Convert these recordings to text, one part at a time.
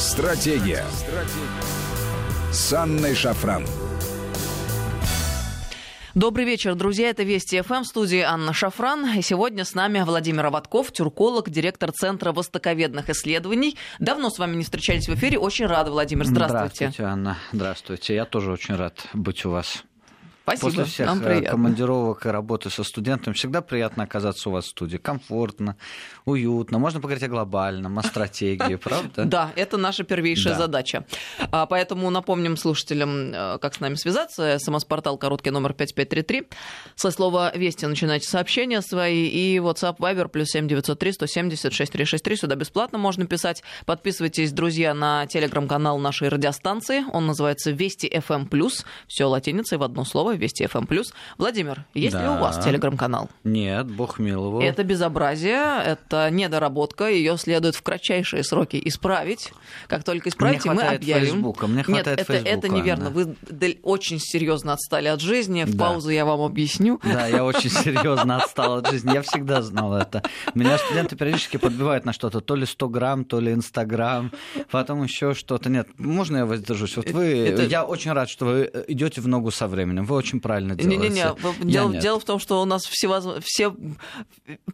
Стратегия. Стратегия. С Анной Шафран. Добрый вечер, друзья. Это Вести ФМ, в студии Анна Шафран. И сегодня с нами Владимир Аватков, тюрколог, директор Центра востоковедных исследований. Давно с вами не встречались в эфире. Очень рада, Владимир. Здравствуйте. Здравствуйте, Анна. Здравствуйте. Я тоже очень рад быть у вас. Спасибо. После всех Нам э, приятно. командировок и работы со студентами всегда приятно оказаться у вас в студии. Комфортно, уютно. Можно поговорить о глобальном, о стратегии, правда? Да, это наша первейшая Да. задача. А, Поэтому напомним слушателям, э, как с нами связаться. СМС-портал короткий номер 5533. Со слова «Вести» начинайте сообщения свои. И WhatsApp Viber плюс 7903 170 6363. Сюда бесплатно можно писать. Подписывайтесь, друзья, на телеграм-канал нашей радиостанции. Он называется «Вести FM+.» Все латиницей в одно слово «Вести FM+.» Владимир, есть ли у вас Да. телеграм-канал? Нет, бог миловал. Это безобразие, это недоработка, ее следует в кратчайшие сроки исправить. Как только исправите, мы объявим. Фейсбука, мне Нет, хватает это, это Фейсбука, неверно. Анна. Вы очень серьезно отстали от жизни. В Да. паузу я вам объясню. Да, я очень серьезно отстал от жизни. Я всегда знал это. Меня студенты периодически подбивают на что-то. То ли 100 грамм, то ли Инстаграм, потом еще что-то. Нет, можно я воздержусь? Вот вы, Это- я очень рад, что вы идете в ногу со временем. Вы очень правильно делаете. Не-не-не, дело, нет. дело в том, что у нас всевоз- все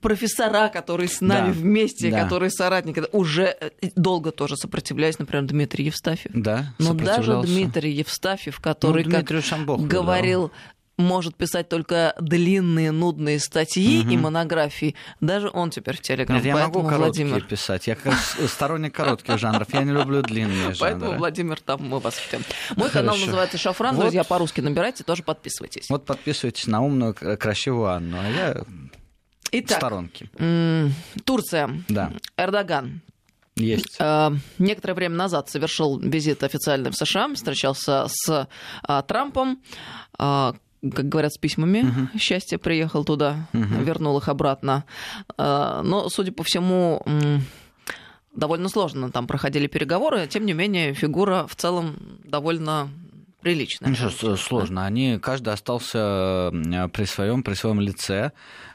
профессора, которые с нами Да, вместе, да. которые соратники, уже э, долго тоже сопротивлялись, например, Дмитрий Евстафьев. Да, Но даже сопротивлялся. Дмитрий Евстафьев, который, Ну, как Дмитрию сам Бог говорил, может писать только длинные, нудные статьи и монографии. Даже он теперь в Телеграм. Нет, я могу Поэтому, короткие Владимир, писать. Я как сторонник коротких жанров. Я не люблю длинные Поэтому, жанры. Владимир, там мы вас ждем. Мой канал Хорошо. называется Шафран. Вот. Друзья, по-русски набирайте, тоже подписывайтесь. Вот подписывайтесь на умную, красивую Анну, а я в Итак, сторонке. м, Турция. Да, Эрдоган есть. э, некоторое время назад совершил визит официальный в США, встречался с э, Трампом, э, как говорят, с письмами счастья, приехал туда, вернул их обратно. Э, Но, судя по всему, довольно сложно там проходили переговоры, тем не менее, фигура в целом довольно приличная. Ничего с- сложно. Они, каждый остался при своем, при своем лице,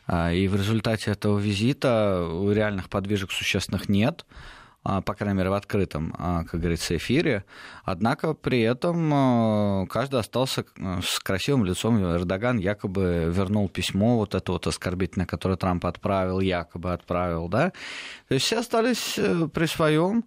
а, и в результате этого визита реальных подвижек существенных нет а, по крайней мере, в открытом, а, как говорится, эфире. Однако при этом э, каждый остался с красивым лицом. Эрдоган якобы вернул письмо вот это вот оскорбительное, которое Трамп отправил, якобы отправил, да. То есть все остались э, при своем.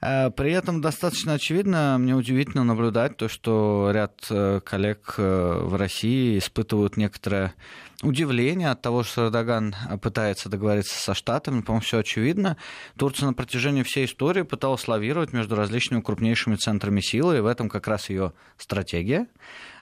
Э, При этом достаточно очевидно, мне удивительно наблюдать то, что ряд э, коллег э, в России испытывают некоторое удивление от того, что Эрдоган пытается договориться со Штатами. По-моему, все очевидно. Турция на протяжении всей истории пыталась лавировать между различными крупнейшими центрами силы, и в этом как раз ее стратегия.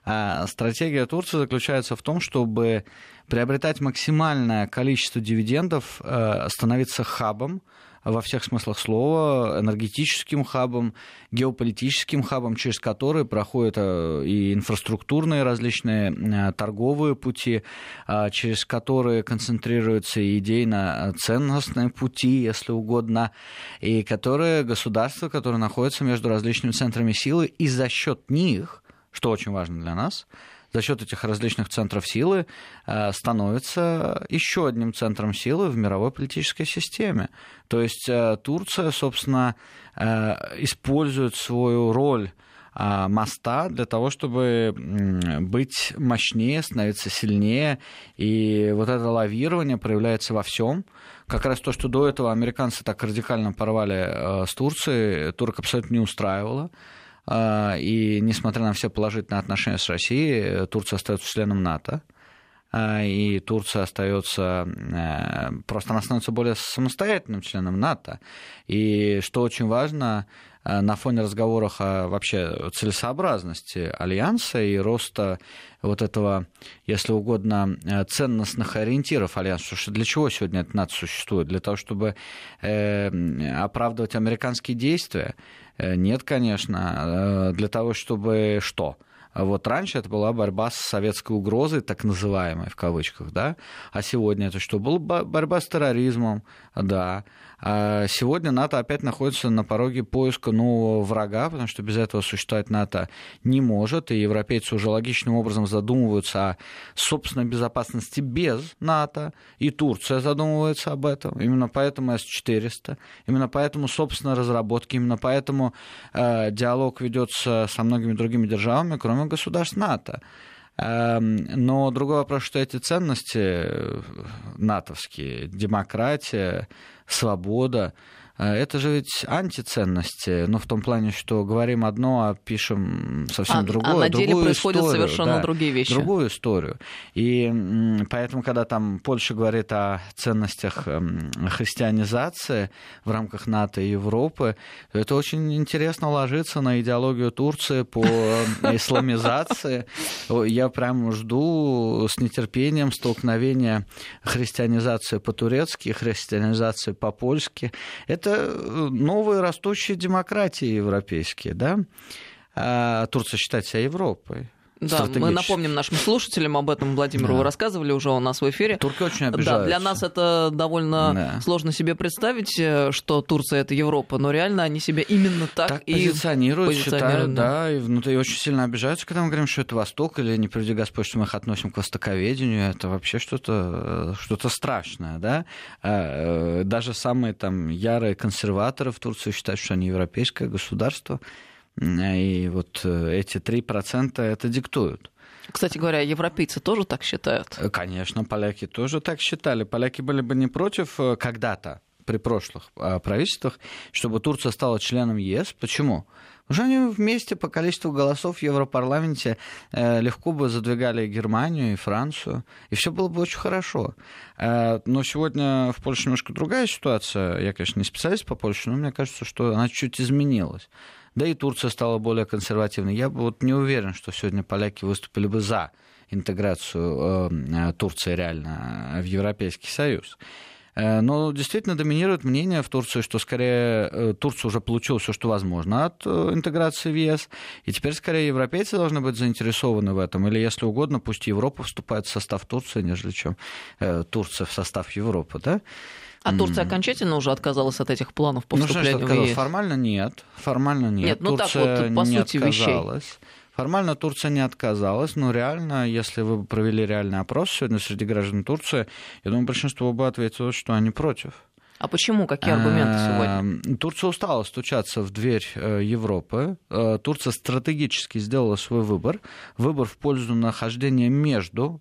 А стратегия Турции заключается в том, чтобы приобретать максимальное количество дивидендов, становиться хабом, во всех смыслах слова, энергетическим хабом, геополитическим хабом, через который проходят э, и инфраструктурные различные э, торговые пути, э, через которые концентрируются идейно-ценностные пути, если угодно, и которые государства, которые находятся между различными центрами силы, и за счет них, что очень важно для нас, за счет этих различных центров силы э, становится еще одним центром силы в мировой политической системе. То есть э, Турция, собственно, э, использует свою роль моста для того, чтобы быть мощнее, становиться сильнее. И вот это лавирование проявляется во всем. Как раз то, что до этого американцы так радикально порвали с Турцией, турок абсолютно не устраивало. А, И несмотря на все положительные отношения с Россией, Турция остается членом НАТО. А, И Турция остается, э, просто она становится более самостоятельным членом НАТО. И что очень важно, э, на фоне разговоров о вообще целесообразности альянса и роста вот этого, если угодно, э, ценностных ориентиров альянса. Что для чего сегодня этот НАТО существует? Для того, чтобы оправдывать американские действия? Нет, конечно. Для того, чтобы что? Вот раньше это была борьба с советской угрозой, так называемой в кавычках, да, а сегодня это что? Была борьба с терроризмом, да, а сегодня НАТО опять находится на пороге поиска нового врага, потому что без этого существовать НАТО не может, и европейцы уже логичным образом задумываются о собственной безопасности без НАТО, и Турция задумывается об этом. Именно поэтому С-400, именно поэтому, собственно, разработки, именно поэтому э, диалог ведется со многими другими державами, кроме государств НАТО. Эм, но другой вопрос, что эти ценности э, натовские, демократия, свобода, это же ведь антиценности, ну, в том плане, что говорим одно, а пишем совсем а, другое. А на деле другую происходят историю, совершенно да, другие вещи. Другую историю. И поэтому, когда там Польша говорит о ценностях эм, христианизации в рамках НАТО и Европы, то это очень интересно ложится на идеологию Турции по эм, исламизации. Я прям жду с нетерпением столкновения христианизации по-турецки, христианизации по-польски. Это это э, новые растущие демократии европейские, да? А Турция считает себя Европой. Да, мы напомним нашим слушателям об этом. Владимиру да. вы рассказывали уже у нас в эфире. Турки очень обижаются. Да, для нас это довольно да. сложно себе представить, э, что Турция это Европа, но реально они себя именно так, так и позиционируют, считают, да, и внутри очень сильно обижаются, когда мы говорим, что это Восток, или не приведи Господь, что мы их относим к востоковедению, это вообще что-то что страшное, да. А, э, даже самые там ярые консерваторы в Турции считают, что они европейское государство. И вот э, эти 3% это диктуют. Кстати говоря, европейцы тоже так считают? Э, конечно, поляки тоже так считали. Поляки были бы не против э, когда-то при прошлых правительствах, чтобы Турция стала членом ЕС. Почему? Потому что они вместе по количеству голосов в Европарламенте легко бы задвигали Германию и Францию, и все было бы очень хорошо. Но сегодня в Польше немножко другая ситуация. Я, конечно, не специалист по Польше, но мне кажется, что она чуть изменилась да и Турция стала более консервативной. Я вот не уверен, что сегодня поляки выступили бы за интеграцию э, Турции реально в Европейский Союз. Э, но действительно доминирует мнение в Турции, что скорее э, Турция уже получила все, что возможно от интеграции в ЕС, и теперь скорее европейцы должны быть заинтересованы в этом, или, если угодно, пусть Европа вступает в состав Турции, нежели чем Турция в состав Европы. Да? А Турция окончательно уже отказалась от этих планов по ну, вступлению в ЕС? Формально нет. Формально нет. Нет, ну Турция так вот, по не сути отказалась. вещей. Формально Турция не отказалась, но реально, если вы провели реальный опрос сегодня среди граждан Турции, я думаю, большинство бы ответило, что они против. А почему? Какие аргументы сегодня? Турция устала стучаться в дверь э, Европы. Э, Турция стратегически сделала свой выбор. Выбор в пользу нахождения между.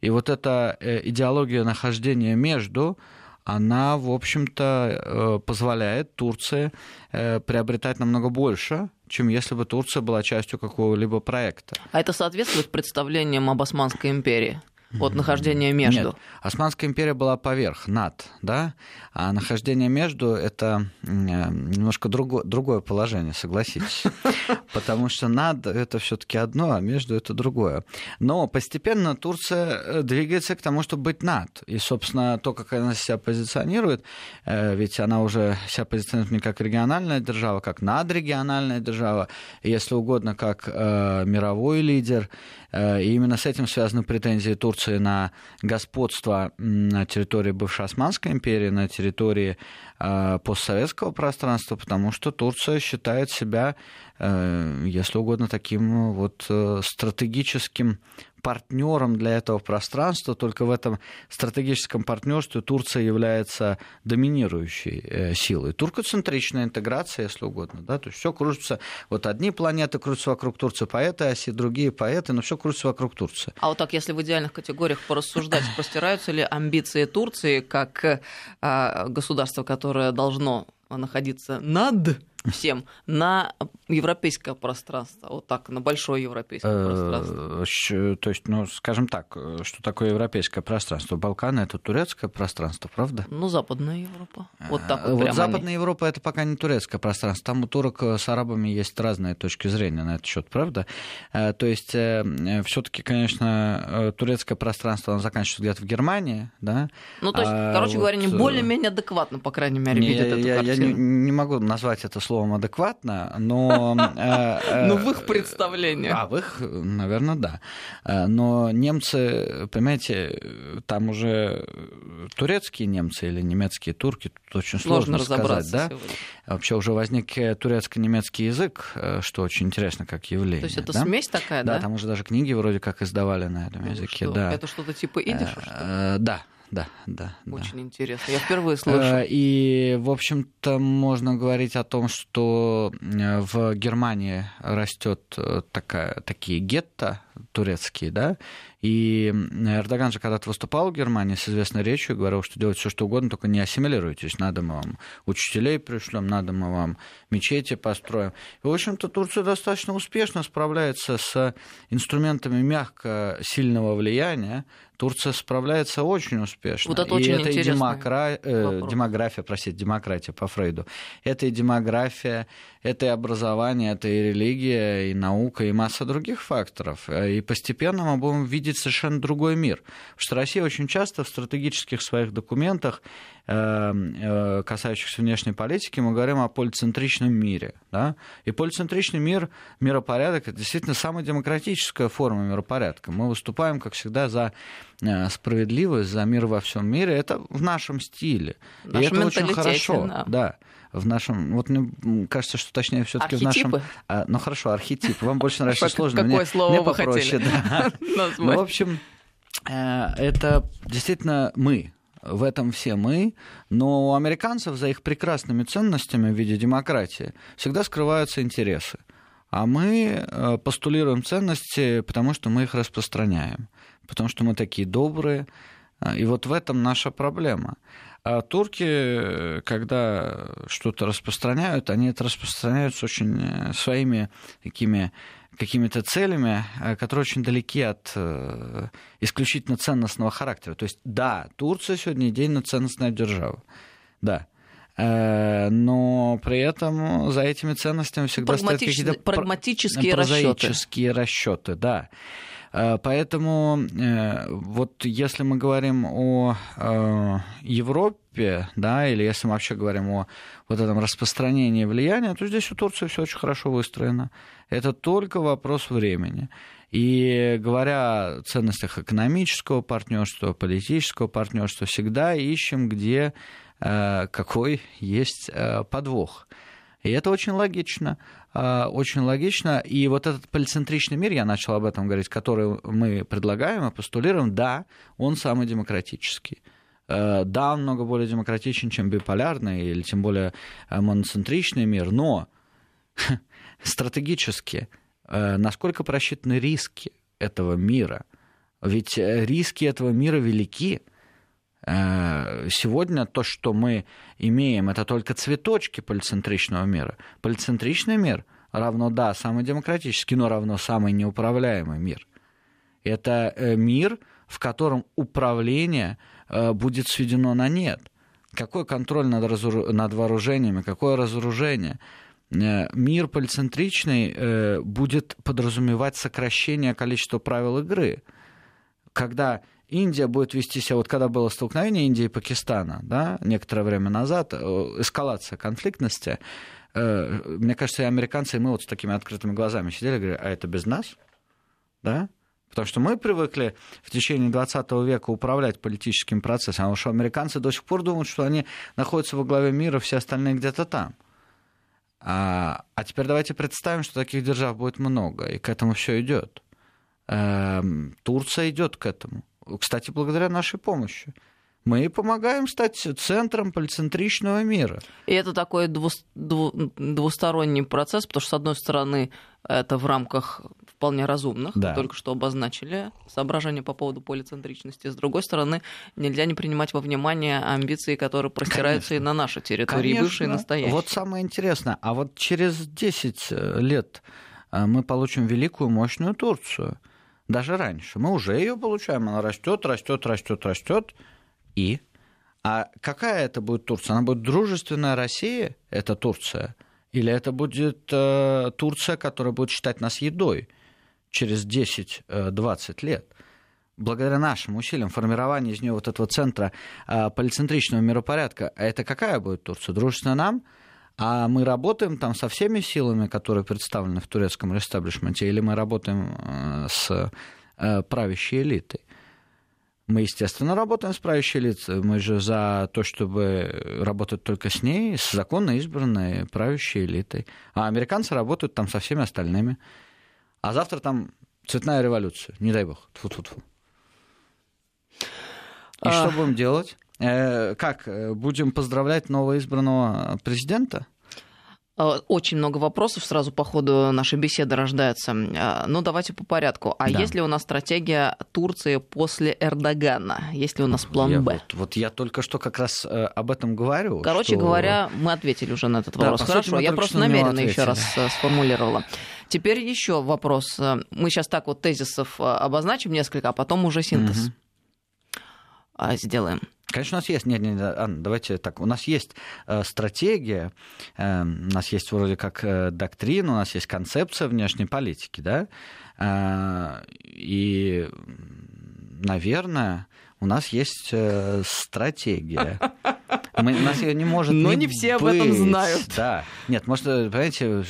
И вот эта э, идеология нахождения между она, в общем-то, э, позволяет Турции э, приобретать намного больше, чем если бы Турция была частью какого-либо проекта. А это соответствует представлениям об Османской империи? От нахождения между. Нет, Османская империя была поверх, над, да, а нахождение между — это немножко друго, другое положение, согласитесь. Потому что над — это все таки одно, а между — это другое. Но постепенно Турция э, двигается к тому, чтобы быть над. И, собственно, то, как она себя позиционирует, э, ведь она уже себя позиционирует не как региональная держава, как надрегиональная держава, если угодно, как э, мировой лидер, Э, и именно с этим связаны претензии Турции на господство на территории бывшей Османской империи, на территории э, постсоветского пространства, потому что Турция считает себя, э, если угодно, таким вот стратегическим партнером для этого пространства, только в этом стратегическом партнерстве Турция является доминирующей э, силой. Туркоцентричная интеграция, если угодно, да, то есть все кружится, вот одни планеты крутятся вокруг Турции по этой оси, другие по этой, но все крутится вокруг Турции. А вот так, если в идеальных категориях порассуждать, простираются ли амбиции Турции как а, государства, которое должно находиться над всем на европейское пространство, вот так, на большое европейское э, пространство. То есть, ну, скажем так, что такое европейское пространство? Балканы — это турецкое пространство, правда? Ну, Западная Европа. Вот так вот. Вот Западная они... Европа — это пока не турецкое пространство. Там у турок с арабами есть разные точки зрения на этот счет, правда? Э, то есть, э, все таки конечно, турецкое пространство, оно заканчивается где-то в Германии, да? Ну, то есть, а короче вот... говоря, не более-менее адекватно, по крайней мере, не, видят я, эту я, картину. Я не, не могу назвать это слово словом адекватно, но... Ну, в их представлении. А, в их, наверное, да. Но немцы, понимаете, там уже турецкие немцы или немецкие турки, тут очень сложно сказать, да? Вообще уже возник турецко-немецкий язык, что очень интересно как явление. То есть это смесь такая, да? Да, там уже даже книги вроде как издавали на этом ну, языке, да. Это что-то типа ли? Да, да, да. Очень да. интересно. Я впервые слышу. И, в общем-то, можно говорить о том, что в Германии растет такая, такие гетто турецкие, да, и Эрдоган же когда-то выступал в Германии с известной речью, говорил, что делать все что угодно, только не ассимилируйтесь. Надо мы вам учителей пришлем, надо мы вам мечети построим. И, в общем-то, Турция достаточно успешно справляется с инструментами мягко сильного влияния. Турция справляется очень успешно. Вот это очень и это и демокра... э, демография, простите, демократия по Фрейду. Это и демография, это и образование, это и религия, и наука, и масса других факторов. И постепенно мы будем видеть совершенно другой мир. Потому что Россия очень часто в стратегических своих документах Э, э, касающихся внешней политики, мы говорим о полицентричном мире. Да? И полицентричный мир, миропорядок, это действительно самая демократическая форма миропорядка. Мы выступаем, как всегда, за э, справедливость, за мир во всем мире. Это в нашем стиле. В и это очень хорошо. Да. да в нашем, вот мне кажется, что точнее все-таки в нашем, а, ну хорошо, архетип. Вам больше нравится сложно, мне, слово мне вы попроще, да. Ну, в общем, это действительно мы, в этом все мы, но у американцев за их прекрасными ценностями в виде демократии всегда скрываются интересы. А мы э, постулируем ценности, потому что мы их распространяем, потому что мы такие добрые. Э, и вот в этом наша проблема. А турки, когда что-то распространяют, они это распространяют с очень э, своими такими какими-то целями, э, которые очень далеки от э, исключительно ценностного характера. То есть, да, Турция сегодня идейно ценностная держава. Да. Э, но при этом за этими ценностями всегда стоят какие-то прагматические расчеты. расчеты, да. Поэтому вот если мы говорим о Европе, да, или если мы вообще говорим о вот этом распространении влияния, то здесь у Турции все очень хорошо выстроено. Это только вопрос времени. И говоря о ценностях экономического партнерства, политического партнерства, всегда ищем, где э, какой есть э, подвох. И это очень логично, э, очень логично. И вот этот полицентричный мир, я начал об этом говорить, который мы предлагаем и постулируем, да, он самый демократический. Да, он много более демократичен, чем биполярный или тем более моноцентричный мир, но стратегически, э, насколько просчитаны риски этого мира. Ведь э, риски этого мира велики. Э, сегодня то, что мы имеем, это только цветочки полицентричного мира. Полицентричный мир равно, да, самый демократический, но равно самый неуправляемый мир. Это мир, в котором управление будет сведено на нет. Какой контроль над, разору... над вооружениями, какое разоружение – Э, мир полицентричный э, будет подразумевать сокращение количества правил игры. Когда Индия будет вести себя, вот когда было столкновение Индии и Пакистана, да, некоторое время назад, э, эскалация конфликтности, мне кажется, и американцы, и мы вот с такими открытыми глазами сидели говорили, а это без нас? Да? Потому что мы привыкли в течение 20 века управлять политическим процессом, а уж американцы до сих пор думают, что они находятся во главе мира, все остальные где-то там. А, а теперь давайте представим, что таких держав будет много, и к этому все идет. Эм, Турция идет к этому. Кстати, благодаря нашей помощи мы помогаем стать центром полицентричного мира. И это такой двусторонний процесс, потому что, с одной стороны, это в рамках вполне разумных, да. только что обозначили соображения по поводу полицентричности. С другой стороны, нельзя не принимать во внимание амбиции, которые простираются Конечно. и на нашей территории, Конечно. бывшей и настоящей. Вот самое интересное, а вот через 10 э, лет э, мы получим великую, мощную Турцию. Даже раньше. Мы уже ее получаем. Она растет, растет, растет, растет. И? А какая это будет Турция? Она будет дружественная Россия, это Турция? Или это будет э, Турция, которая будет считать нас едой через 10-20 э, лет? Благодаря нашим усилиям формирования из нее вот этого центра э, полицентричного миропорядка, а это какая будет Турция? Дружественная нам? А мы работаем там со всеми силами, которые представлены в турецком рестаблишменте, или мы работаем э, с э, правящей элитой? Мы, естественно, работаем с правящей элитой. Мы же за то, чтобы работать только с ней, с законно избранной правящей элитой. А американцы работают там со всеми остальными. А завтра там цветная революция, не дай бог. Тьфу-тьфу-тьфу. И а... что будем делать? Э, как, будем поздравлять новоизбранного президента? Э, очень много вопросов сразу по ходу нашей беседы рождается. Э, ну, давайте по порядку. А да. есть ли у нас стратегия Турции после Эрдогана? Есть ли у нас план я Б? Вот, вот я только что как раз э, об этом говорю. Короче что... говоря, мы ответили уже на этот вопрос. Да, Хорошо, я просто намеренно еще раз сформулировала. Теперь еще вопрос. Мы сейчас так вот тезисов обозначим несколько, а потом уже синтез угу. сделаем. Конечно, у нас есть, нет, нет, Анна, давайте так, у нас есть э, стратегия, э, у нас есть вроде как э, доктрина, у нас есть концепция внешней политики, да, э, и, наверное, у нас есть э, стратегия. Мы, нас ее не может Но не, не все быть. об этом знают. Да. Нет, может, понимаете,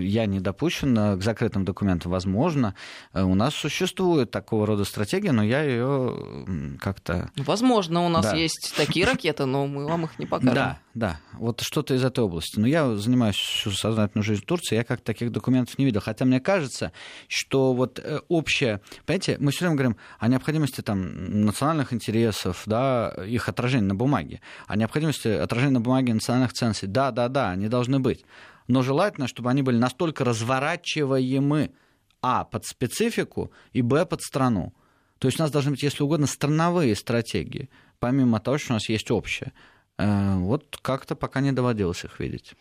я не допущен к закрытым документам. Возможно, э, у нас существует такого рода стратегия, но я ее как-то... Возможно, у нас да. есть такие ракеты, но мы вам их не покажем. Да, да. Вот что-то из этой области. Но я занимаюсь всю сознательную жизнь в Турции, я как таких документов не видел. Хотя мне кажется, что вот э, общее... Понимаете, мы все время говорим о необходимости там национальных интересов, да, их отражения на бумаге, о необходимости отражения на бумаге национальных ценностей. Да, да, да, они должны быть. Но желательно, чтобы они были настолько разворачиваемы, а, под специфику, и, б, под страну. То есть у нас должны быть, если угодно, страновые стратегии, помимо того, что у нас есть общее. Э, вот как-то пока не доводилось их видеть.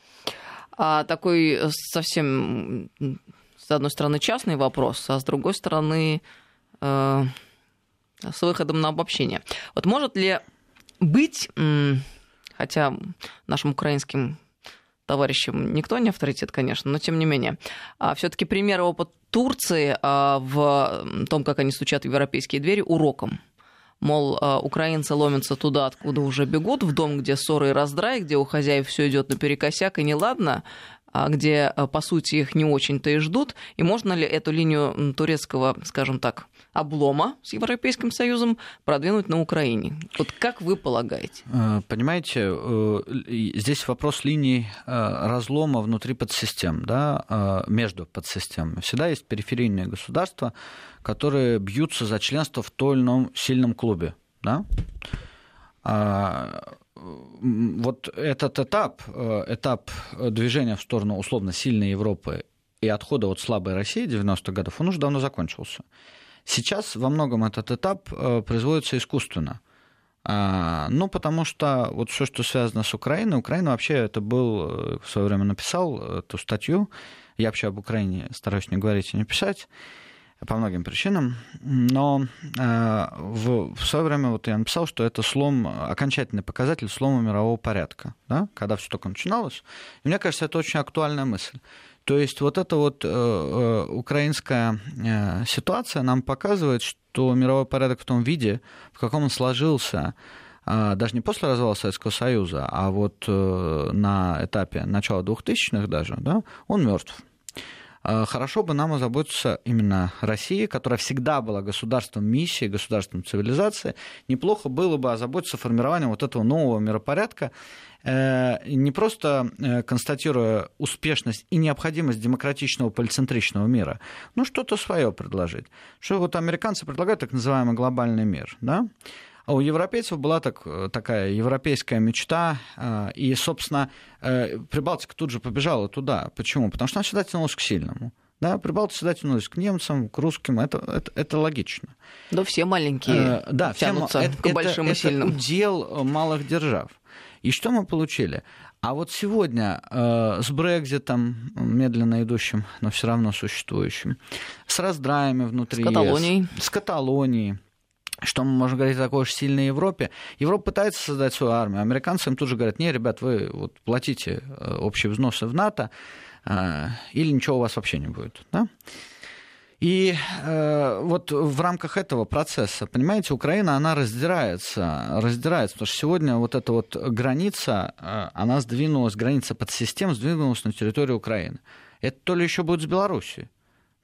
А такой э, совсем, с одной стороны, частный вопрос, а с другой стороны, э, с выходом на обобщение. Вот может ли быть, хотя нашим украинским товарищам никто не авторитет, конечно, но тем не менее, а все-таки пример опыт Турции а, в том, как они стучат в европейские двери, уроком. Мол, а, украинцы ломятся туда, откуда уже бегут, в дом, где ссоры и раздрай, где у хозяев все идет наперекосяк и неладно, где, по сути, их не очень-то и ждут. И можно ли эту линию турецкого, скажем так, облома с Европейским Союзом продвинуть на Украине. Вот как вы полагаете? Э, понимаете, э, здесь вопрос линий э, разлома внутри подсистем, да, между подсистемами. Всегда есть периферийные государства, которые бьются за членство в том или ином сильном клубе. Да? Вот этот этап, этап движения в сторону условно сильной Европы и отхода от слабой России 90-х годов, он уже давно закончился. Сейчас во многом этот этап э, производится искусственно. А, ну, потому что вот все, что связано с Украиной, Украина вообще это был, э, в свое время написал эту статью, я вообще об Украине стараюсь не говорить и не писать, по многим причинам, но э, в, в свое время вот я написал, что это слом, окончательный показатель слома мирового порядка, да, когда все только начиналось. И мне кажется, это очень актуальная мысль. То есть вот эта вот э, э, украинская э, ситуация нам показывает, что мировой порядок в том виде, в каком он сложился, э, даже не после развала Советского Союза, а вот э, на этапе начала 2000-х даже, да, он мертв. Э, хорошо бы нам озаботиться именно России, которая всегда была государством миссии, государством цивилизации. Неплохо было бы озаботиться формированием вот этого нового миропорядка, Э, не просто э, констатируя успешность и необходимость демократичного полицентричного мира, но что-то свое предложить. Что вот американцы предлагают так называемый глобальный мир, да? А у европейцев была так, такая европейская мечта, э, и, собственно, Прибалтика тут же побежала туда. Почему? Потому что она всегда тянулась к сильному. Да, Прибалтика всегда тянулась к немцам, к русским, это, это, это логично. Да, все маленькие э, да, тянутся все, к это, большим это, и сильным. Это удел малых держав. И что мы получили? А вот сегодня э, с Брекзитом, медленно идущим, но все равно существующим, с раздраями внутри с Каталонией. ЕС, с Каталонией, что мы можем говорить о такой уж сильной Европе. Европа пытается создать свою армию. Американцы им тут же говорят, не, ребят, вы вот платите э, общие взносы в НАТО, э, или ничего у вас вообще не будет. Да? И э, вот в рамках этого процесса, понимаете, Украина, она раздирается, раздирается, потому что сегодня вот эта вот граница, э, она сдвинулась, граница под систем сдвинулась на территорию Украины. Это то ли еще будет с Белоруссией,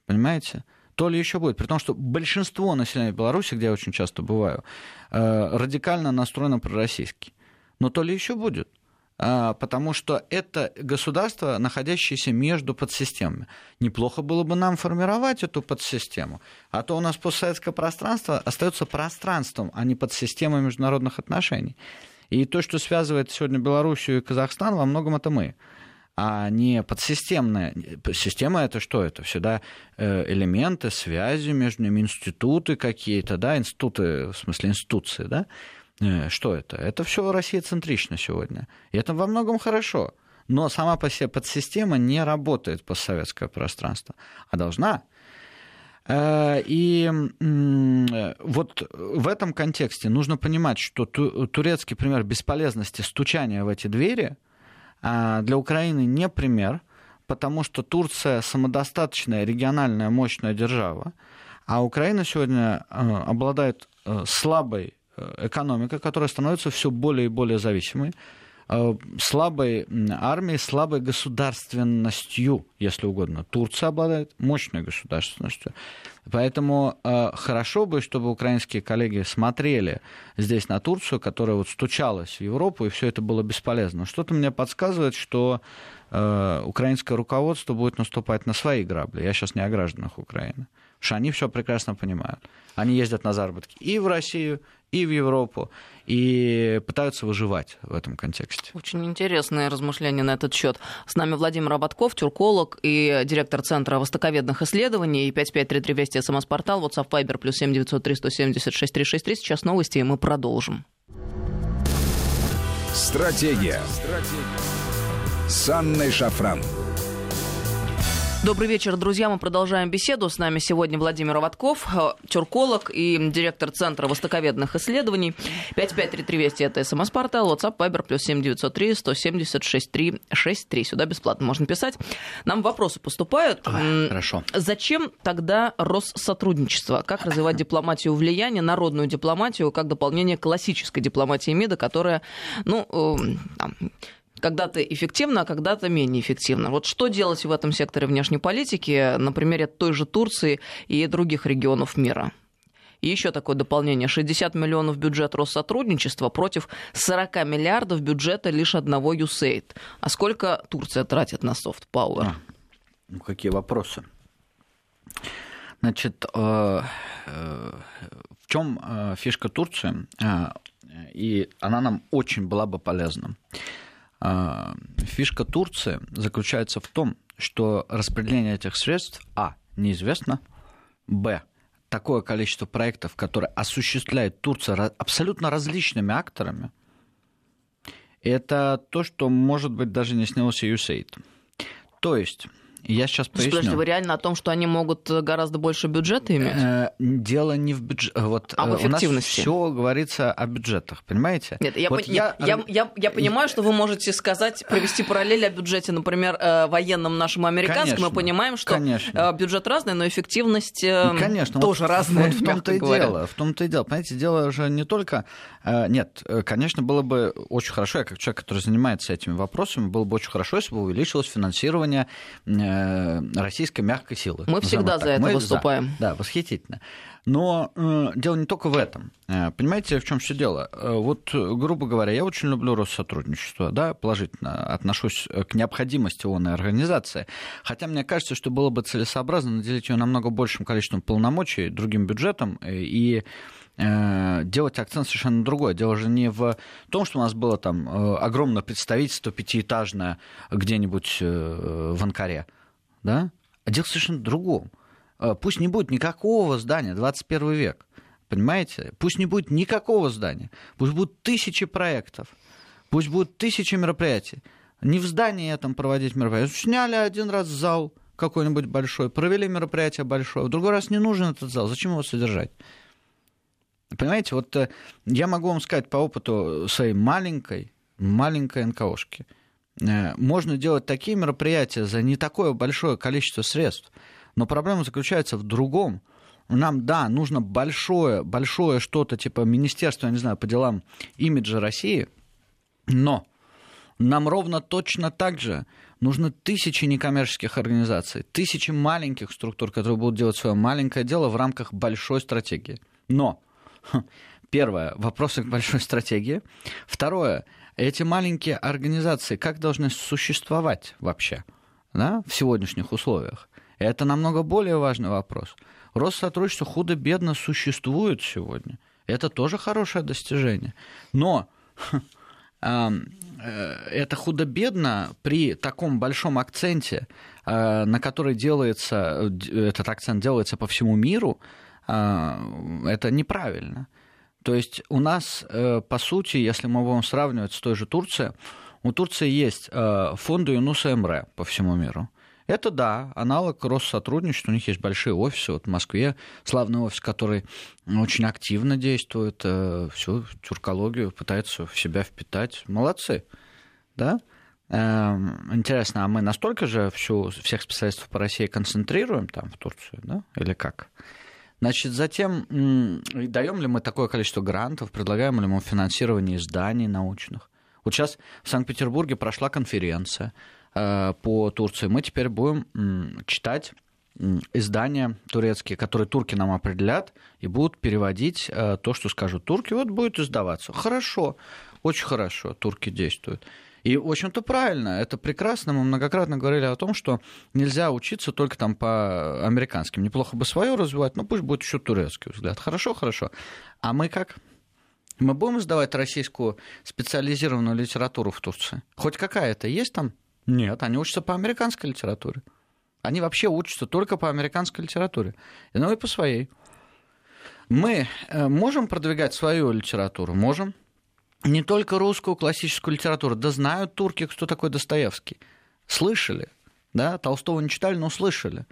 понимаете? То ли еще будет, при том, что большинство населения Беларуси, где я очень часто бываю, э, радикально настроено пророссийски. Но то ли еще будет. А, потому что это государство, находящееся между подсистемами. Неплохо было бы нам формировать эту подсистему, а то у нас постсоветское пространство остается пространством, а не подсистемой международных отношений. И то, что связывает сегодня Белоруссию и Казахстан, во многом это мы а не подсистемная. Система это что? Это всегда э, элементы, связи между ними, институты какие-то, да, институты, в смысле институции, да, Э, что это? Это все Россия центрично сегодня. И это во многом хорошо. Но сама по себе подсистема не работает постсоветское пространство, а должна. Э, и вот в этом контексте нужно понимать, что турецкий пример бесполезности стучания в эти двери для Украины не пример, потому что Турция самодостаточная, региональная, мощная держава, а Украина сегодня э, обладает слабой Э, экономика, которая становится все более и более зависимой, э, слабой армией, слабой государственностью, если угодно. Турция обладает мощной государственностью. Поэтому э, хорошо бы, чтобы украинские коллеги смотрели здесь на Турцию, которая вот стучалась в Европу, и все это было бесполезно. Что-то мне подсказывает, что украинское руководство будет наступать на свои грабли. Я сейчас не о гражданах Украины. Потому что они все прекрасно понимают. Они ездят на заработки и в Россию, и в Европу, и пытаются выживать в этом контексте. Очень интересное размышление на этот счет. С нами Владимир Роботков, тюрколог и директор Центра востоковедных исследований. И 5533 Вести СМС-портал, WhatsApp Viber, плюс 7903 176 363. Сейчас новости, и мы продолжим. Стратегия. Стратегия. С Анной Шафран. Добрый вечер, друзья. Мы продолжаем беседу. С нами сегодня Владимир Оводков, э, тюрколог и директор Центра востоковедных исследований. 5533 Вести – это смс-портал, WhatsApp, Viber, плюс 7903 176 363. Сюда бесплатно можно писать. Нам вопросы поступают. Ой, хорошо. Зачем тогда Россотрудничество? Как развивать дипломатию влияния, народную дипломатию, как дополнение классической дипломатии МИДа, которая, ну, э, там, когда-то эффективно, а когда-то менее эффективно. Вот что делать в этом секторе внешней политики на примере той же Турции и других регионов мира? И еще такое дополнение. 60 миллионов бюджет Россотрудничества против 40 миллиардов бюджета лишь одного USAID. А сколько Турция тратит на soft power? А, ну, какие вопросы? Значит, э, э, в чем э, фишка Турции? И она нам очень была бы полезна. А, фишка Турции заключается в том, что распределение этих средств, а, неизвестно, б, такое количество проектов, которые осуществляет Турция абсолютно различными акторами, это то, что, может быть, даже не снялось USAID. То есть я сейчас поясню. Подожди, вы реально о том, что они могут гораздо больше бюджета иметь? Э, дело не в бюджете. Вот, а в эффективности? У нас все говорится о бюджетах, понимаете? Нет, я, вот по... я... Я, я, я понимаю, что вы можете сказать, провести параллель о бюджете, например, э, военном нашем американском. Конечно, Мы понимаем, что конечно. Э, бюджет разный, но эффективность конечно, тоже вот, разная. Вот в том-то и дело. В том-то и дело. Понимаете, дело уже не только... Нет, конечно, было бы очень хорошо, я как человек, который занимается этими вопросами, было бы очень хорошо, если бы увеличилось финансирование Э, российской мягкой силы. Мы всегда за это Мы выступаем. За. Да, восхитительно. Но э, дело не только в этом. Э, понимаете, в чем все дело? Э, вот, грубо говоря, я очень люблю Россотрудничество, да, положительно отношусь к необходимости ООН и организации. Хотя мне кажется, что было бы целесообразно наделить ее намного большим количеством полномочий, другим бюджетом и делать акцент совершенно другой. Дело же не в том, что у нас было там огромное представительство пятиэтажное где-нибудь в Анкаре да? А дело совершенно в другом. А, пусть не будет никакого здания, 21 век, понимаете? Пусть не будет никакого здания, пусть будут тысячи проектов, пусть будут тысячи мероприятий. Не в здании этом проводить мероприятия. Сняли один раз зал какой-нибудь большой, провели мероприятие большое, в другой раз не нужен этот зал, зачем его содержать? Понимаете, вот э, я могу вам сказать по опыту своей маленькой, маленькой НКОшки – можно делать такие мероприятия за не такое большое количество средств. Но проблема заключается в другом. Нам, да, нужно большое, большое что-то, типа министерство, я не знаю, по делам имиджа России, но нам ровно точно так же нужны тысячи некоммерческих организаций, тысячи маленьких структур, которые будут делать свое маленькое дело в рамках большой стратегии. Но, первое, вопросы к большой стратегии. Второе, эти маленькие организации как должны существовать вообще да, в сегодняшних условиях? Это намного более важный вопрос. Россотрудничество худо-бедно существует сегодня. Это тоже хорошее достижение. Но э, это худо-бедно при таком большом акценте, э, на который делается, этот акцент делается по всему миру, э, это неправильно. То есть у нас, по сути, если мы будем сравнивать с той же Турцией, у Турции есть фонды Юнуса Эмре по всему миру. Это да, аналог Россотрудничества. У них есть большие офисы. Вот в Москве славный офис, который очень активно действует, э, всю тюркологию пытается в себя впитать. Молодцы, да? Эм, интересно, а мы настолько же всю, всех специалистов по России концентрируем там, в Турцию, да? Или как? Значит, затем даем ли мы такое количество грантов, предлагаем ли мы финансирование изданий научных? Вот сейчас в Санкт-Петербурге прошла конференция Э, по Турции, мы теперь будем читать издания турецкие, которые турки нам определят, и будут переводить э, то, что скажут турки. Вот будет издаваться. Хорошо, очень хорошо, турки действуют. И, в общем-то, правильно, это прекрасно. Мы многократно говорили о том, что нельзя учиться только там по американским. Неплохо бы свое развивать, но пусть будет еще турецкий взгляд. Хорошо, хорошо. А мы как? Мы будем издавать российскую специализированную литературу в Турции? Хоть какая-то есть там? Нет, они учатся по американской литературе. Они вообще учатся только по американской литературе. Ну и по своей. Мы э, можем продвигать свою литературу? Можем. Не только русскую классическую литературу. Да знают турки, кто такой Достоевский. Слышали. Да, Толстого не читали, но слышали.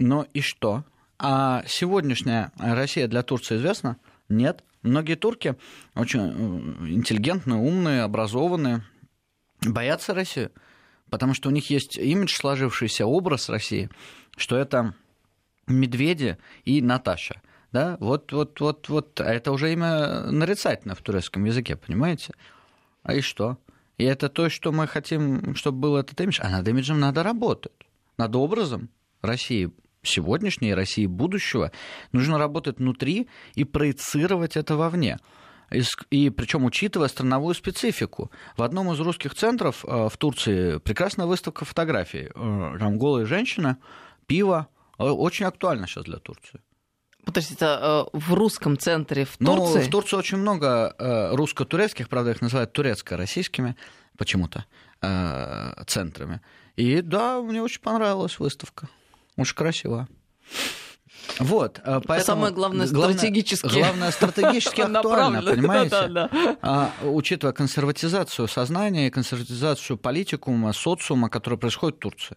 Но и что? А сегодняшняя Россия для Турции известна? Нет. Многие турки очень э, интеллигентные, умные, образованные, боятся Россию, потому что у них есть имидж, сложившийся образ России, что это медведи и Наташа. Да, вот, вот, вот, вот, а это уже имя нарицательно в турецком языке, понимаете? А и что? И это то, что мы хотим, чтобы был этот имидж. А над имиджем надо работать. Над образом России сегодняшней, России будущего нужно работать внутри и проецировать это вовне и причем учитывая страновую специфику. В одном из русских центров э, в Турции прекрасная выставка фотографий. Э, там голая женщина, пиво. Очень актуально сейчас для Турции. Подождите, это в русском центре в ну, Турции? Ну, в Турции очень много русско-турецких, правда, их называют турецко-российскими почему-то центрами. И да, мне очень понравилась выставка. Очень красиво. Вот, э, поэтому... Самое главное, стратегически. Главное, стратегически актуально, понимаете? Да, да, да. А, учитывая консерватизацию сознания и консерватизацию политикума, социума, который происходит в Турции.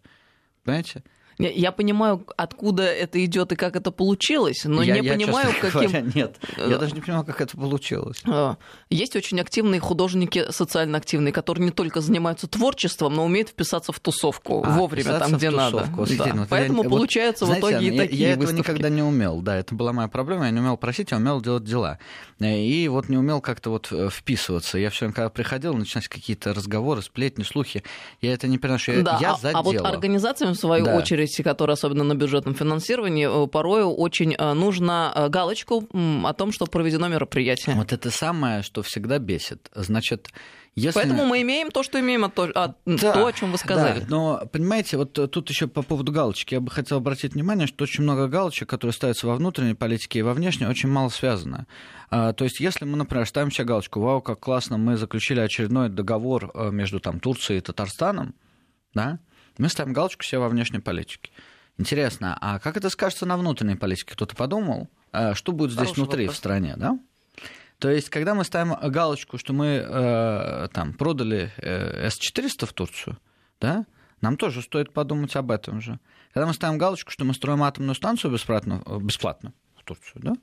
Понимаете? Я понимаю, откуда это идет и как это получилось, но я, не я, понимаю, каким. Говоря, нет, я даже не понимаю, как это получилось. А, есть очень активные художники, социально активные, которые не только занимаются творчеством, но умеют вписаться в тусовку а, вовремя, там, где надо. Да. Ну, Поэтому я, получается вот, в итоге знаете, и такие Я, я этого никогда не умел, да, это была моя проблема, я не умел просить, я умел делать дела. И вот не умел как-то вот э, вписываться. Я все время, когда приходил, начинались какие-то разговоры, сплетни, слухи, я это не переношу. Да, я а, за а вот организациям, в свою да. очередь, деятельности, которая особенно на бюджетном финансировании, э, порою очень э, нужно э, галочку о том, что проведено мероприятие. Вот это самое, что всегда бесит. Значит, если... Поэтому мы имеем то, что имеем, а то, а, да, то о чем вы сказали. Да, но, понимаете, вот тут еще по поводу галочки, я бы хотел обратить внимание, что очень много галочек, которые ставятся во внутренней политике и во внешней, очень мало связано. А, то есть, если мы, например, ставим себе галочку, вау, как классно, мы заключили очередной договор между там, Турцией и Татарстаном, да, мы ставим галочку себе во внешней политике. Интересно, а как это скажется на внутренней политике? Кто-то подумал? А что будет здесь Хороший внутри, вопрос. в стране, да? То есть, когда мы ставим галочку, что мы э, там продали э, С-400 в Турцию, да, нам тоже стоит подумать об этом же. Когда мы ставим галочку, что мы строим атомную станцию бесплатно, бесплатно в Турцию, да,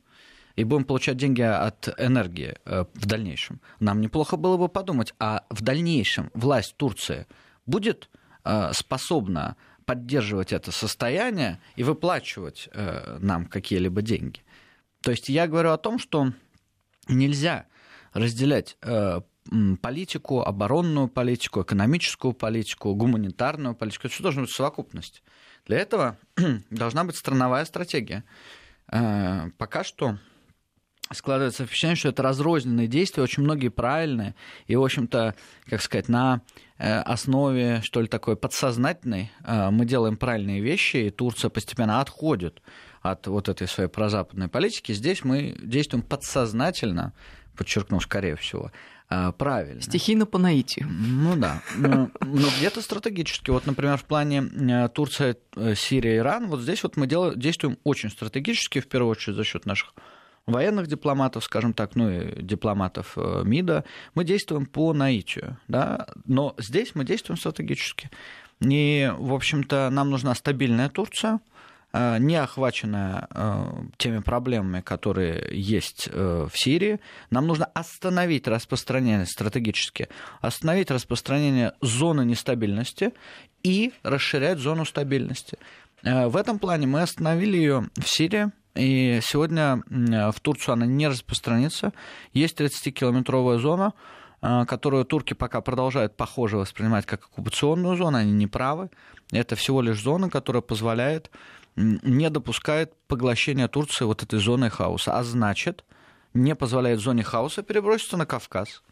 и будем получать деньги от энергии э, в дальнейшем, нам неплохо было бы подумать, а в дальнейшем власть Турции будет Э, способна поддерживать это состояние и выплачивать э, нам какие-либо деньги. То есть я говорю о том, что нельзя разделять э, политику, оборонную политику, экономическую политику, гуманитарную политику. Это все должно быть совокупность. Для этого должна быть страновая стратегия. Э, пока что складывается впечатление, что это разрозненные действия, очень многие правильные, и, в общем-то, как сказать, на э, основе, что ли, такой подсознательной э, мы делаем правильные вещи, и Турция постепенно отходит от вот этой своей прозападной политики. Здесь мы действуем подсознательно, подчеркну, скорее всего, э, правильно. Стихийно по наитию. Ну да. Но, но где-то стратегически. Вот, например, в плане Турция, Сирия, Иран, вот здесь вот мы делаем, действуем очень стратегически, в первую очередь за счет наших военных дипломатов, скажем так, ну и дипломатов э, МИДа, мы действуем по наитию, да, но здесь мы действуем стратегически. И, в общем-то, нам нужна стабильная Турция, э, не охваченная э, теми проблемами, которые есть в Сирии. Нам нужно остановить распространение стратегически, остановить распространение зоны нестабильности и расширять зону стабильности. В этом плане мы остановили ее в Сирии, и сегодня в Турцию она не распространится. Есть 30-километровая зона, а, которую турки пока продолжают, похоже, воспринимать как оккупационную зону, они не правы. Это всего лишь зона, которая позволяет, не допускает поглощения Турции вот этой зоны хаоса, а значит, не позволяет зоне хаоса переброситься на Кавказ.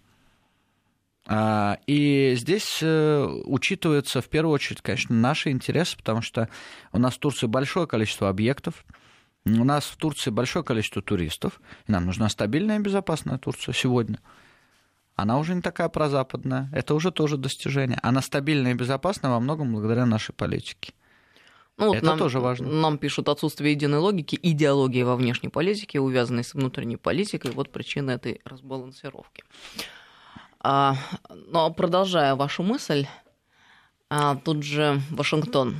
А, и здесь э, учитывается в первую очередь, конечно, наши интересы, потому что у нас в Турции большое количество объектов, у нас в Турции большое количество туристов, и нам нужна стабильная и безопасная Турция сегодня. Она уже не такая прозападная, это уже тоже достижение. Она стабильная и безопасна во многом благодаря нашей политике. Ну, вот это нам, тоже важно. Нам пишут отсутствие единой логики, идеологии во внешней политике, увязанной с внутренней политикой. Вот причина этой разбалансировки. А, но продолжая вашу мысль, а, тут же Вашингтон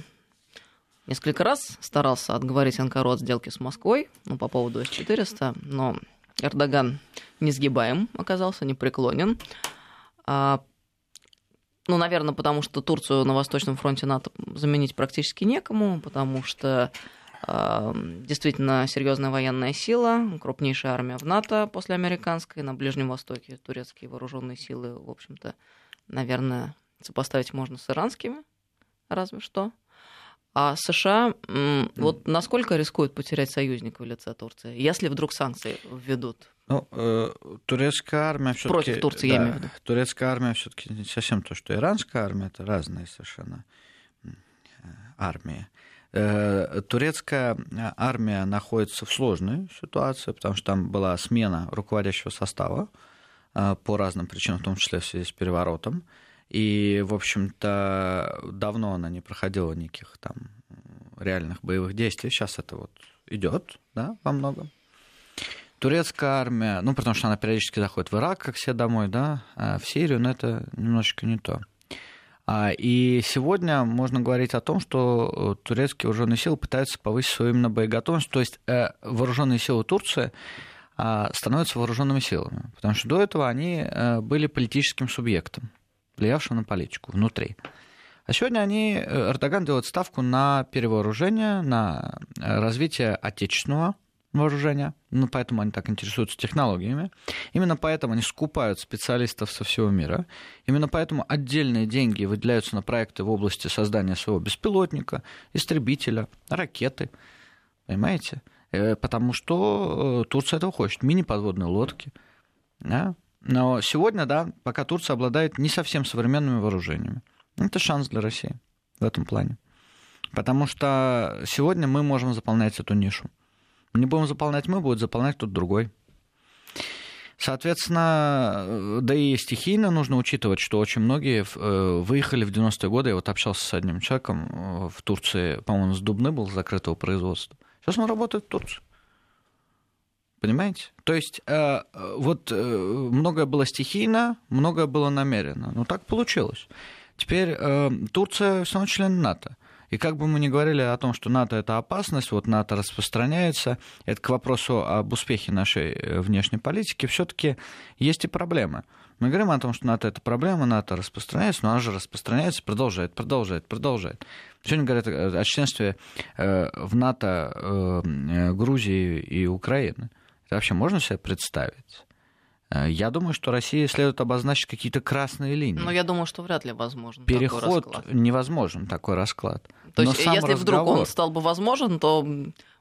несколько раз старался отговорить Анкару от сделки с Москвой ну, по поводу С-400, но Эрдоган несгибаем оказался, непреклонен. А, ну, наверное, потому что Турцию на Восточном фронте НАТО заменить практически некому, потому что а, действительно серьезная военная сила, крупнейшая армия в НАТО после американской, на Ближнем Востоке турецкие вооруженные силы, в общем-то, наверное, сопоставить можно с иранскими, разве что. А США вот насколько рискуют потерять союзника в лице Турции, если вдруг санкции введут? Ну, э, турецкая армия все-таки... Против Турции, да, я имею в виду. Турецкая армия все-таки не совсем то, что иранская армия, это разные совершенно армии. Э, турецкая армия находится в сложной ситуации, потому что там была смена руководящего состава э, по разным причинам, в том числе в связи с переворотом. И, в общем-то, давно она не проходила никаких там реальных боевых действий. Сейчас это вот идет, да, во многом. Турецкая армия, ну, потому что она периодически заходит в Ирак, как все домой, да, а в Сирию, но это немножечко не то. А, и сегодня можно говорить о том, что турецкие вооруженные силы пытаются повысить свою именно боеготовность, то есть э, вооруженные силы Турции а, становятся вооруженными силами, потому что до этого они э, были политическим субъектом влиявшим на политику внутри. А сегодня они, э, Эрдоган делает ставку на перевооружение, на э, развитие отечественного вооружения, ну, поэтому они так интересуются технологиями. Именно поэтому они скупают специалистов со всего мира. Именно поэтому отдельные деньги выделяются на проекты в области создания своего беспилотника, истребителя, ракеты. Понимаете? Э, потому что Турция этого хочет. Мини-подводные лодки. Да? Но сегодня, да, пока Турция обладает не совсем современными вооружениями. Это шанс для России в этом плане. Потому что сегодня мы можем заполнять эту нишу. Не будем заполнять мы, будет заполнять кто-то другой. Соответственно, да и стихийно нужно учитывать, что очень многие э, выехали в 90-е годы. Я вот общался с одним человеком э, в Турции, по-моему, с Дубны был закрытого производства. Сейчас он работает в Турции. Понимаете? То есть э, вот э, многое было стихийно, многое было намеренно. Но так получилось. Теперь э, Турция все равно член НАТО. И как бы мы ни говорили о том, что НАТО это опасность, вот НАТО распространяется, это к вопросу об успехе нашей э, внешней политики, все-таки есть и проблемы. Мы говорим о том, что НАТО это проблема, НАТО распространяется, но она же распространяется, продолжает, продолжает, продолжает. Сегодня говорят о членстве э, в НАТО э, Грузии и Украины. Это вообще можно себе представить? Я думаю, что России следует обозначить какие-то красные линии. Но я думаю, что вряд ли возможен Переход такой расклад. невозможен такой расклад. То есть, если разговор... вдруг он стал бы возможен, то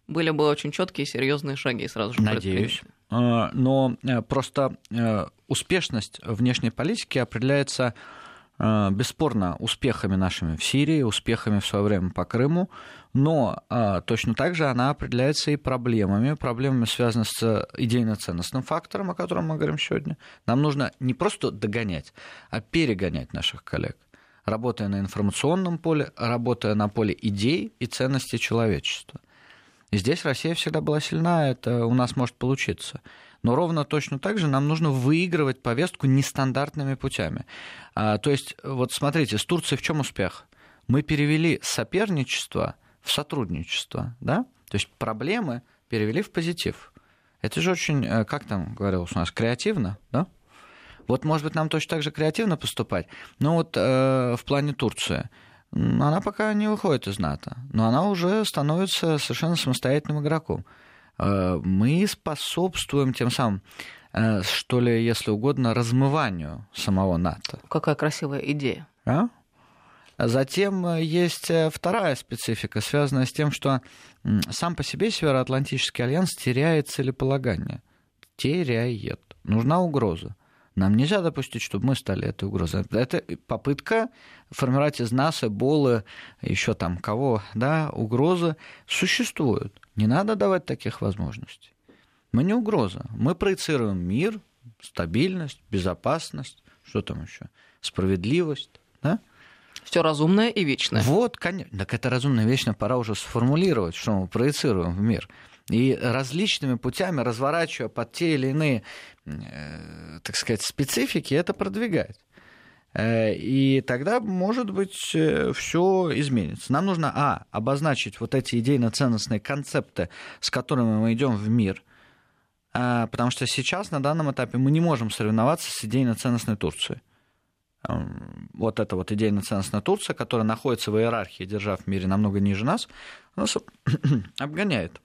были бы очень четкие серьезные шаги сразу же. Надеюсь. А, но э, просто э, успешность внешней политики определяется э, бесспорно успехами нашими в Сирии, успехами в свое время по Крыму, но точно так же она определяется и проблемами, проблемами, связанными с идейно-ценностным фактором, о котором мы говорим сегодня. Нам нужно не просто догонять, а перегонять наших коллег работая на информационном поле, работая на поле идей и ценностей человечества. И здесь Россия всегда была сильна, это у нас может получиться. Но ровно точно так же нам нужно выигрывать повестку нестандартными путями. А, то есть, вот смотрите, с Турцией в чем успех? Мы перевели соперничество в сотрудничество, да? То есть проблемы перевели в позитив. Это же очень, э, как там говорилось у нас, креативно, да? Вот, может быть, нам точно так же креативно поступать. Но вот э, в плане Турции – она пока не выходит из НАТО, но она уже становится совершенно самостоятельным игроком. Э, мы способствуем тем самым, э, что ли, если угодно, размыванию самого НАТО. Какая красивая идея. А? Затем э, есть вторая специфика, связанная с тем, что сам по себе Североатлантический альянс теряет целеполагание. Теряет. Нужна угроза. Нам нельзя допустить, чтобы мы стали этой угрозой. Это попытка формировать из нас эболы, еще там кого, да, угрозы существуют. Не надо давать таких возможностей. Мы не угроза. Мы проецируем мир, стабильность, безопасность, что там еще, справедливость, да? Все разумное и вечное. Вот, конечно. Так это разумное и вечное пора уже сформулировать, что мы проецируем в мир и различными путями, разворачивая под те или иные, э, так сказать, специфики, это продвигать. Э, и тогда, может быть, э, все изменится. Нам нужно, а, обозначить вот эти идейно-ценностные концепты, с которыми мы идем в мир, потому что сейчас, на данном этапе, мы не можем соревноваться с идейно-ценностной Турцией. Вот эта вот идейно-ценностная Турция, которая находится в иерархии держав в мире намного ниже нас, нас обгоняет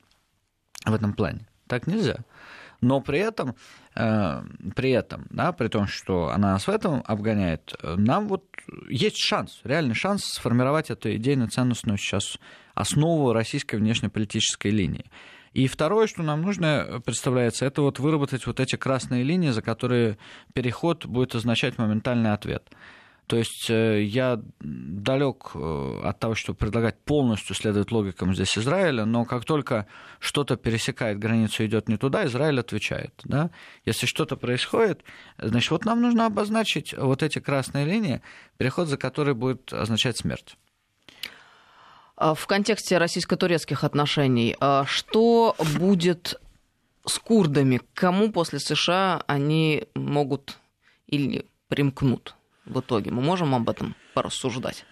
в этом плане. Так нельзя. Но при этом, э, при этом, да, при том, что она нас в этом обгоняет, нам вот есть шанс, реальный шанс сформировать эту идейно-ценностную сейчас основу российской внешнеполитической линии. И второе, что нам нужно, представляется, это вот выработать вот эти красные линии, за которые переход будет означать моментальный ответ. То есть э, я далек э, от того, чтобы предлагать полностью следовать логикам здесь Израиля, но как только что-то пересекает границу и идет не туда, Израиль отвечает. Да? Если что-то происходит, значит, вот нам нужно обозначить вот эти красные линии, переход за который будет означать смерть. А в контексте российско-турецких отношений, а что будет с курдами? кому после США они могут или примкнут? В итоге? Мы можем об этом порассуждать?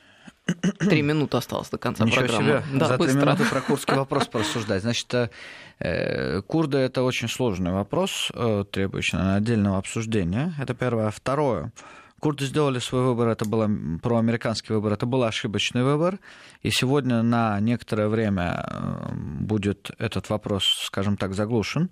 Три минуты осталось до конца Ничего программы. Себе. Да, За три минуты про курдский вопрос порассуждать. Значит, э, курды – это очень сложный вопрос, э, требующий отдельного обсуждения. Это первое. Второе. Курды сделали свой выбор, это был проамериканский выбор, это был ошибочный выбор, и сегодня на некоторое время э, будет этот вопрос, скажем так, заглушен.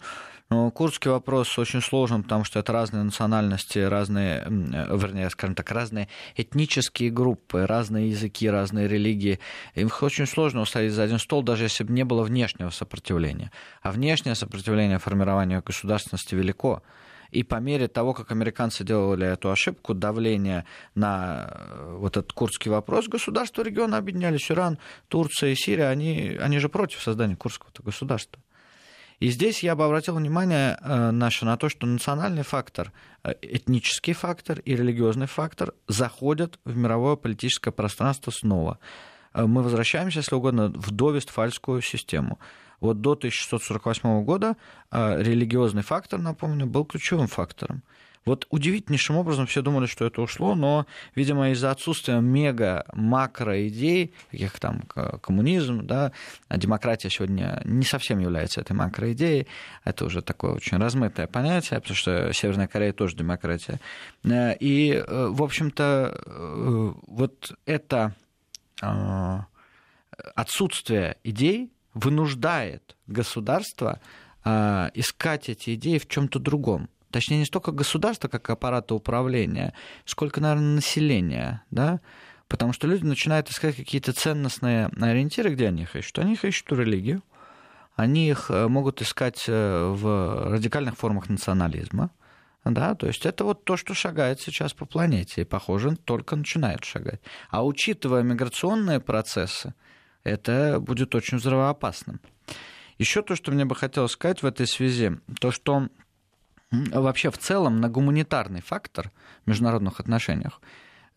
Но курдский вопрос очень сложен, потому что это разные национальности, разные, э, вернее, скажем так, разные этнические группы, разные языки, разные религии. Их очень сложно усадить за один стол, даже если бы не было внешнего сопротивления. А внешнее сопротивление формированию государственности велико. И по мере того, как американцы делали эту ошибку, давление на э, вот этот курдский вопрос, государства региона объединялись. Иран, Турция и Сирия, они, они же против создания курдского государства. И здесь я бы обратил внимание э, наше на то, что национальный фактор, э, этнический фактор и религиозный фактор заходят в мировое политическое пространство снова. Мы возвращаемся, если угодно, в довестфальскую систему. Вот до 1648 года религиозный фактор, напомню, был ключевым фактором. Вот удивительнейшим образом все думали, что это ушло, но, видимо, из-за отсутствия мега-макро идей, таких там коммунизм, да, а демократия сегодня не совсем является этой макроидеей, это уже такое очень размытое понятие, потому что Северная Корея тоже демократия. Э, и, э, в общем-то, э, вот это отсутствие идей вынуждает государство искать эти идеи в чем-то другом точнее, не столько государство, как аппарата управления, сколько, наверное, населения, да, потому что люди начинают искать какие-то ценностные ориентиры, где они их ищут. Они их ищут в религию, они их э, могут искать э, в радикальных формах национализма, да, то есть это вот то, что шагает сейчас по планете, и, похоже, только начинает шагать. А учитывая миграционные процессы, это будет очень взрывоопасным. Еще то, что мне бы хотелось сказать в этой связи, то, что вообще в целом на гуманитарный фактор в международных отношениях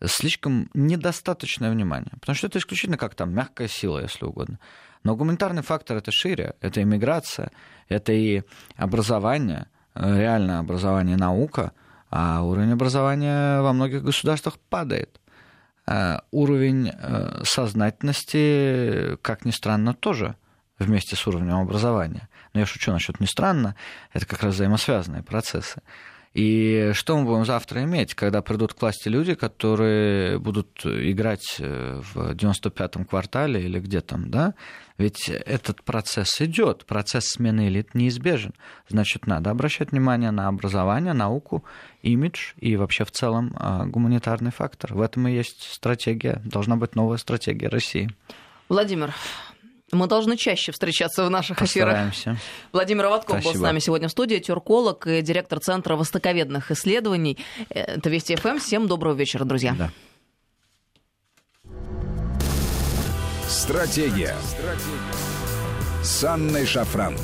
слишком недостаточное внимание. Потому что это исключительно как там мягкая сила, если угодно. Но гуманитарный фактор это шире, это иммиграция, это и образование, реальное образование, наука, а уровень образования во многих государствах падает. А уровень э, сознательности, как ни странно, тоже вместе с уровнем образования. Но я шучу насчет не странно, это как раз взаимосвязанные процессы. И что мы будем завтра иметь, когда придут к власти люди, которые будут играть э, в 95-м квартале или где там, да? Ведь этот процесс идет, процесс смены элит неизбежен. Значит, надо обращать внимание на образование, науку, имидж и вообще в целом а, гуманитарный фактор. В этом и есть стратегия, должна быть новая стратегия России. Владимир, мы должны чаще встречаться в наших Постараемся. эфирах. Владимир Аватков был с нами сегодня в студии, тюрколог и директор Центра востоковедных исследований. Это Вести ФМ. Всем доброго вечера, друзья. Да. Стратегия. Стратегия. С Анной Шафран.